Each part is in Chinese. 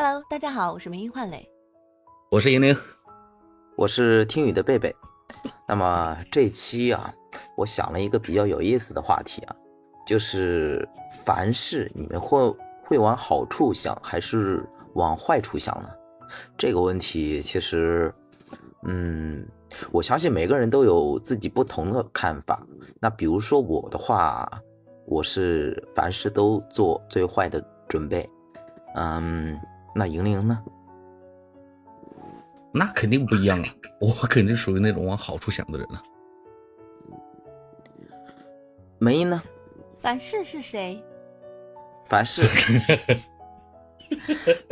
Hello，大家好，我是明英焕磊，我是银铃，我是听雨的贝贝。那么这期啊，我想了一个比较有意思的话题啊，就是凡事你们会会往好处想，还是往坏处想呢？这个问题其实，嗯，我相信每个人都有自己不同的看法。那比如说我的话，我是凡事都做最坏的准备。嗯，那莹莹呢？那肯定不一样啊！我肯定属于那种往好处想的人啊。梅呢？凡事是谁？凡事，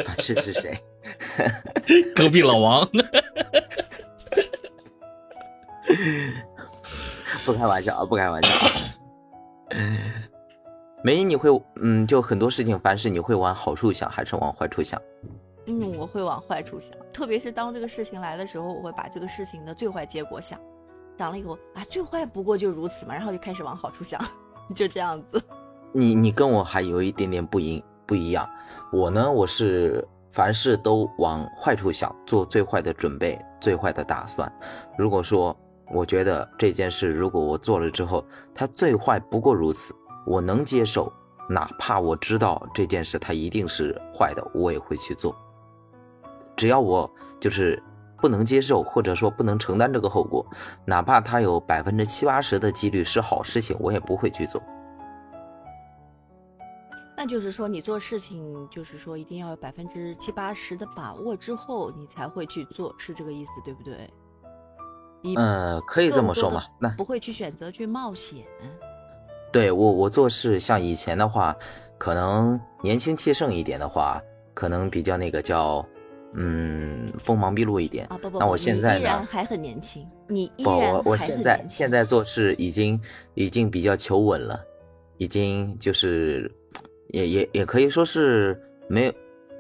凡事是谁？隔壁老王。不开玩笑啊！不开玩笑。梅姨你会嗯，就很多事情，凡事你会往好处想，还是往坏处想？嗯，我会往坏处想，特别是当这个事情来的时候，我会把这个事情的最坏结果想，想了以后啊，最坏不过就如此嘛，然后就开始往好处想，就这样子。你你跟我还有一点点不一不一样，我呢，我是凡事都往坏处想，做最坏的准备，最坏的打算。如果说我觉得这件事如果我做了之后，它最坏不过如此，我能接受，哪怕我知道这件事它一定是坏的，我也会去做。只要我就是不能接受，或者说不能承担这个后果，哪怕它有百分之七八十的几率是好事情，我也不会去做。那就是说，你做事情就是说一定要有百分之七八十的把握之后，你才会去做，是这个意思对不对？呃，可以这么说嘛。那不会去选择去冒险。对我，我做事像以前的话，可能年轻气盛一点的话，可能比较那个叫。嗯，锋芒毕露一点啊！不不，那我现在呢？依然还很年轻。你不，我我现在现在做事已经已经比较求稳了，已经就是也也也可以说是没有，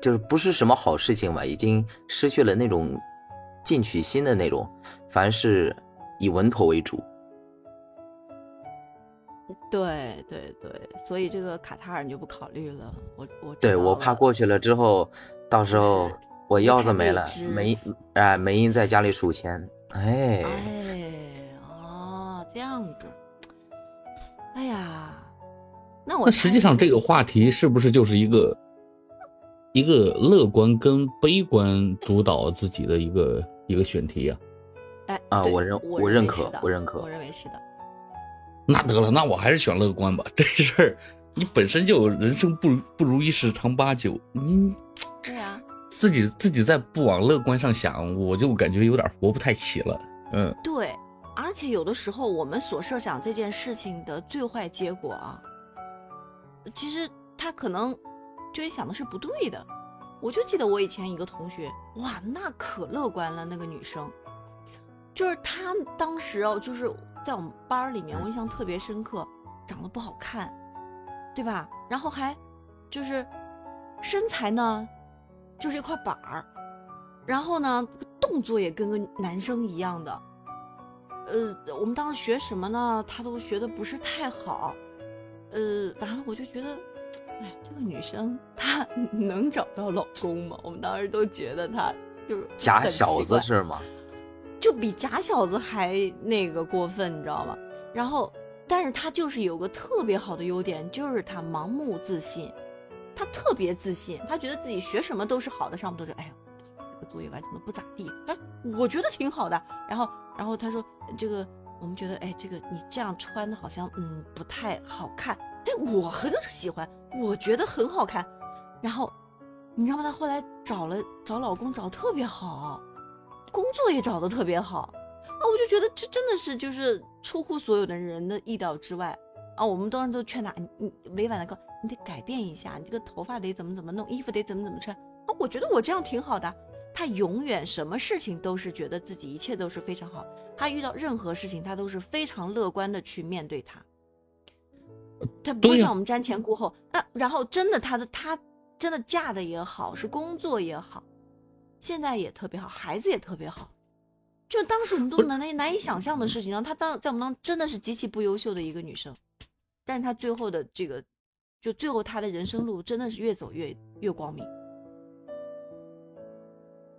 就是不是什么好事情吧，已经失去了那种进取心的那种，凡事以稳妥为主。对对对，所以这个卡塔尔你就不考虑了。我我对我怕过去了之后，到时候。我腰子没了，没哎，梅英在家里数钱，哎哎哦，这样子，哎呀，那我那实际上这个话题是不是就是一个一个乐观跟悲观主导自己的一个一个选题呀？哎啊，我认我认可，我认可，我认为是的。那得了，那我还是选乐观吧。这事儿你本身就人生不不如意事常八九，你对呀。自己自己再不往乐观上想，我就感觉有点活不太起了。嗯，对，而且有的时候我们所设想这件事情的最坏结果啊，其实他可能就会想的是不对的。我就记得我以前一个同学，哇，那可乐观了，那个女生，就是她当时哦，就是在我们班里面，我印象特别深刻，长得不好看，对吧？然后还就是身材呢。就是一块板儿，然后呢，动作也跟个男生一样的。呃，我们当时学什么呢？他都学的不是太好。呃，完了我就觉得，哎，这个女生她能找到老公吗？我们当时都觉得她就是假小子是吗？就比假小子还那个过分，你知道吗？然后，但是他就是有个特别好的优点，就是他盲目自信。他特别自信，他觉得自己学什么都是好的，上不多就哎呀，这个作业完成的不咋地，哎，我觉得挺好的。然后，然后他说这个我们觉得，哎，这个你这样穿的好像嗯不太好看，哎，我很喜欢，我觉得很好看。然后你知道吗？他后来找了找老公，找特别好，工作也找的特别好啊，我就觉得这真的是就是出乎所有的人的意料之外啊。我们当时都劝他，你你委婉的告。你得改变一下，你这个头发得怎么怎么弄，衣服得怎么怎么穿。啊，我觉得我这样挺好的。他永远什么事情都是觉得自己一切都是非常好。他遇到任何事情，他都是非常乐观的去面对他。他不会像我们瞻前顾后。那然后真的，他的他真的嫁的也好，是工作也好，现在也特别好，孩子也特别好。就当时我们都难难难以想象的事情，然后她当在我们当真的是极其不优秀的一个女生，但是她最后的这个。就最后她的人生路真的是越走越越光明。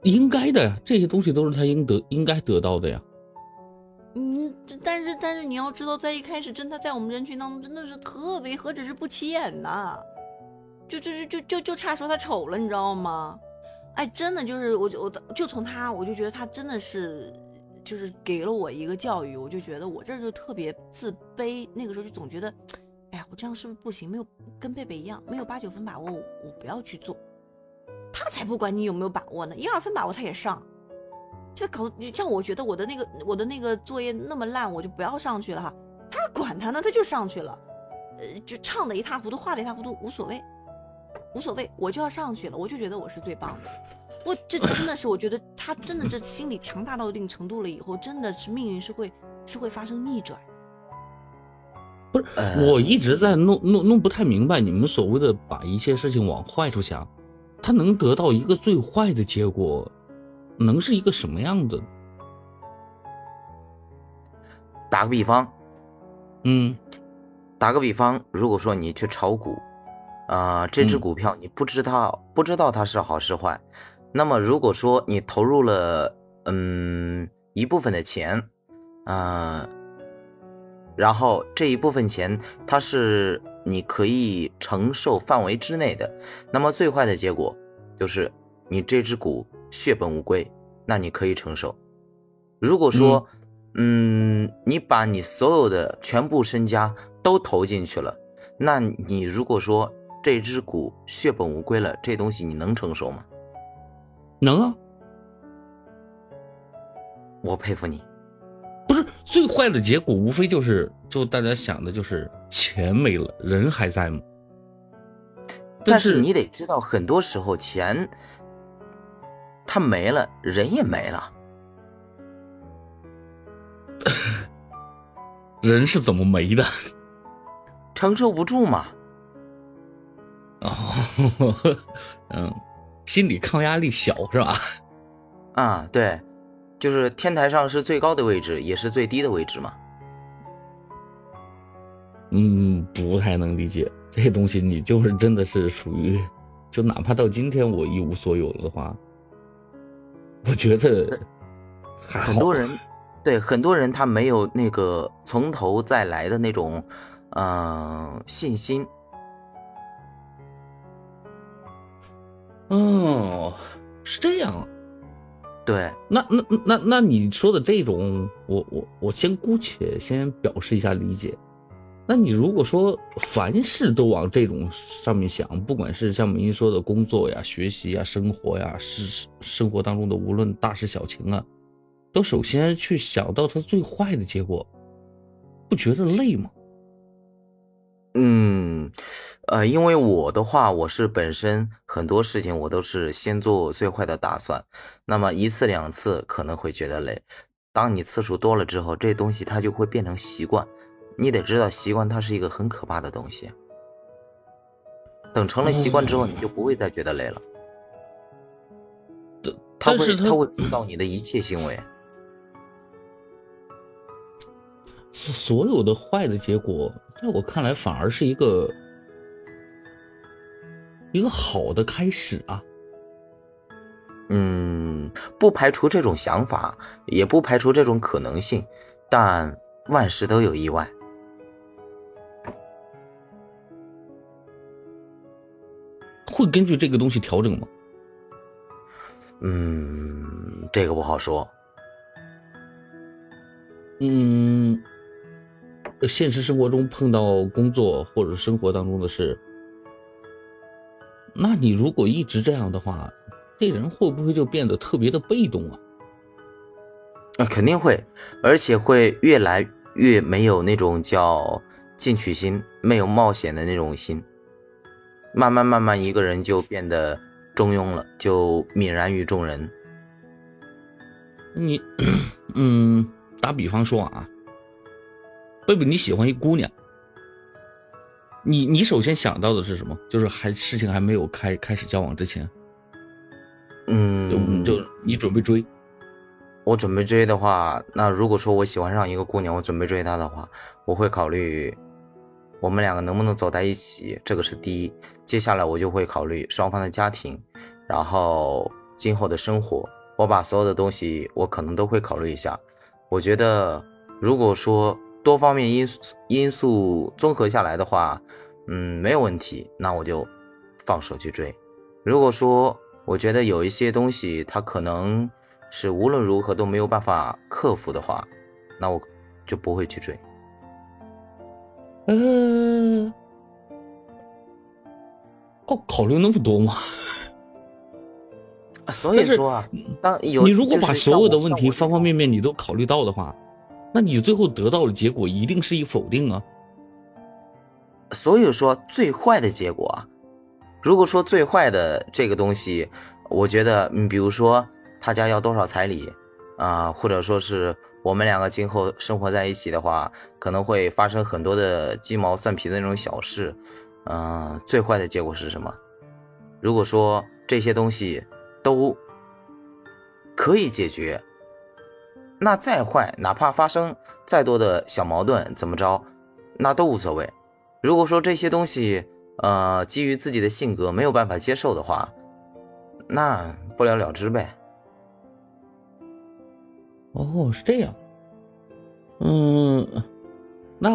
应该的呀，这些东西都是她应得应该得到的呀。嗯，但是但是你要知道，在一开始，真的在我们人群当中真的是特别，何止是不起眼呐，就就就就就就差说她丑了，你知道吗？哎，真的就是我就我就从他，我就觉得他真的是就是给了我一个教育，我就觉得我这就特别自卑，那个时候就总觉得，哎呀，我这样是不是不行？没有跟贝贝一样，没有八九分把握，我不要去做。他才不管你有没有把握呢，一二分把握他也上。就搞像我觉得我的那个我的那个作业那么烂，我就不要上去了哈。他管他呢，他就上去了，呃，就唱的一塌糊涂，画的一塌糊涂，无所谓，无所谓，我就要上去了，我就觉得我是最棒的。我这真的是，我觉得他真的这心理强大到一定程度了以后，真的是命运是会是会发生逆转。不是，我一直在弄弄弄不太明白，你们所谓的把一切事情往坏处想，他能得到一个最坏的结果。能是一个什么样的？打个比方，嗯，打个比方，如果说你去炒股，啊，这只股票你不知道不知道它是好是坏，那么如果说你投入了嗯一部分的钱，啊，然后这一部分钱它是你可以承受范围之内的，那么最坏的结果就是你这只股。血本无归，那你可以承受。如果说，嗯，你把你所有的全部身家都投进去了，那你如果说这只股血本无归了，这东西你能承受吗？能啊，我佩服你。不是最坏的结果，无非就是就大家想的就是钱没了，人还在吗？但是你得知道，很多时候钱。他没了，人也没了。人是怎么没的？承受不住嘛。哦，嗯，心理抗压力小是吧？啊，对，就是天台上是最高的位置，也是最低的位置嘛。嗯，不太能理解这东西。你就是真的是属于，就哪怕到今天我一无所有了的话。我觉得很多人，对很多人他没有那个从头再来的那种，嗯，信心。哦，是这样。对，那那那那你说的这种，我我我先姑且先表示一下理解。那你如果说凡事都往这种上面想，不管是像明说的工作呀、学习呀、生活呀，是生活当中的无论大事小情啊，都首先去想到它最坏的结果，不觉得累吗？嗯，呃，因为我的话，我是本身很多事情我都是先做最坏的打算，那么一次两次可能会觉得累，当你次数多了之后，这东西它就会变成习惯。你得知道，习惯它是一个很可怕的东西。等成了习惯之后，你就不会再觉得累了。他会，他会主导你的一切行为。所有的坏的结果，在我看来，反而是一个一个好的开始啊。嗯，不排除这种想法，也不排除这种可能性，但万事都有意外。会根据这个东西调整吗？嗯，这个不好说。嗯，现实生活中碰到工作或者生活当中的事，那你如果一直这样的话，这人会不会就变得特别的被动啊？那肯定会，而且会越来越没有那种叫进取心，没有冒险的那种心。慢慢慢慢，一个人就变得中庸了，就泯然于众人。你，嗯，打比方说啊，贝贝，你喜欢一姑娘，你你首先想到的是什么？就是还事情还没有开开始交往之前，嗯，就你准备追。我准备追的话，那如果说我喜欢上一个姑娘，我准备追她的话，我会考虑。我们两个能不能走在一起？这个是第一。接下来我就会考虑双方的家庭，然后今后的生活，我把所有的东西我可能都会考虑一下。我觉得，如果说多方面因素因素综合下来的话，嗯，没有问题，那我就放手去追。如果说我觉得有一些东西它可能是无论如何都没有办法克服的话，那我就不会去追。嗯，哦，考虑那么多吗？所以说啊，当有你如果把所有的问题方方面面你都考虑到的话，那你最后得到的结果一定是一否定啊。所以说最坏的结果啊，如果说最坏的这个东西，我觉得，嗯，比如说他家要多少彩礼啊、或者说是我们两个今后生活在一起的话，可能会发生很多的鸡毛蒜皮的那种小事，嗯、最坏的结果是什么？如果说这些东西都可以解决，那再坏，哪怕发生再多的小矛盾，怎么着，那都无所谓。如果说这些东西，呃，基于自己的性格没有办法接受的话，那不了了之呗。哦，是这样。嗯，那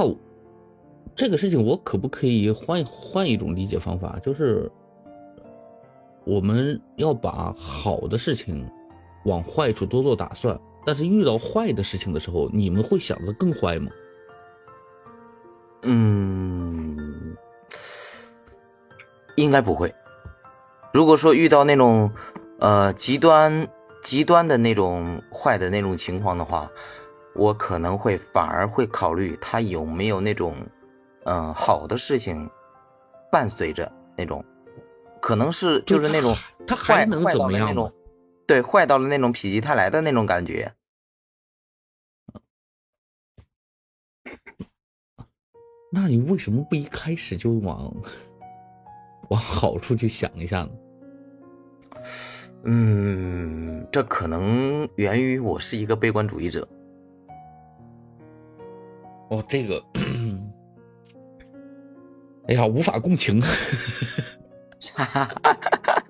这个事情我可不可以换换一种理解方法？就是我们要把好的事情往坏处多做打算，但是遇到坏的事情的时候，你们会想的更坏吗？嗯，应该不会。如果说遇到那种呃极端极端的那种坏的那种情况的话，我可能会反而会考虑他有没有那种嗯、呃好的事情伴随着那种，可能是就是那种他还能怎么样吗？对，坏到了那种否极泰来的那种感觉。那你为什么不一开始就往往好处去想一下呢？嗯，这可能源于我是一个悲观主义者。哦，这个，哎呀，无法共情。哈哈哈哈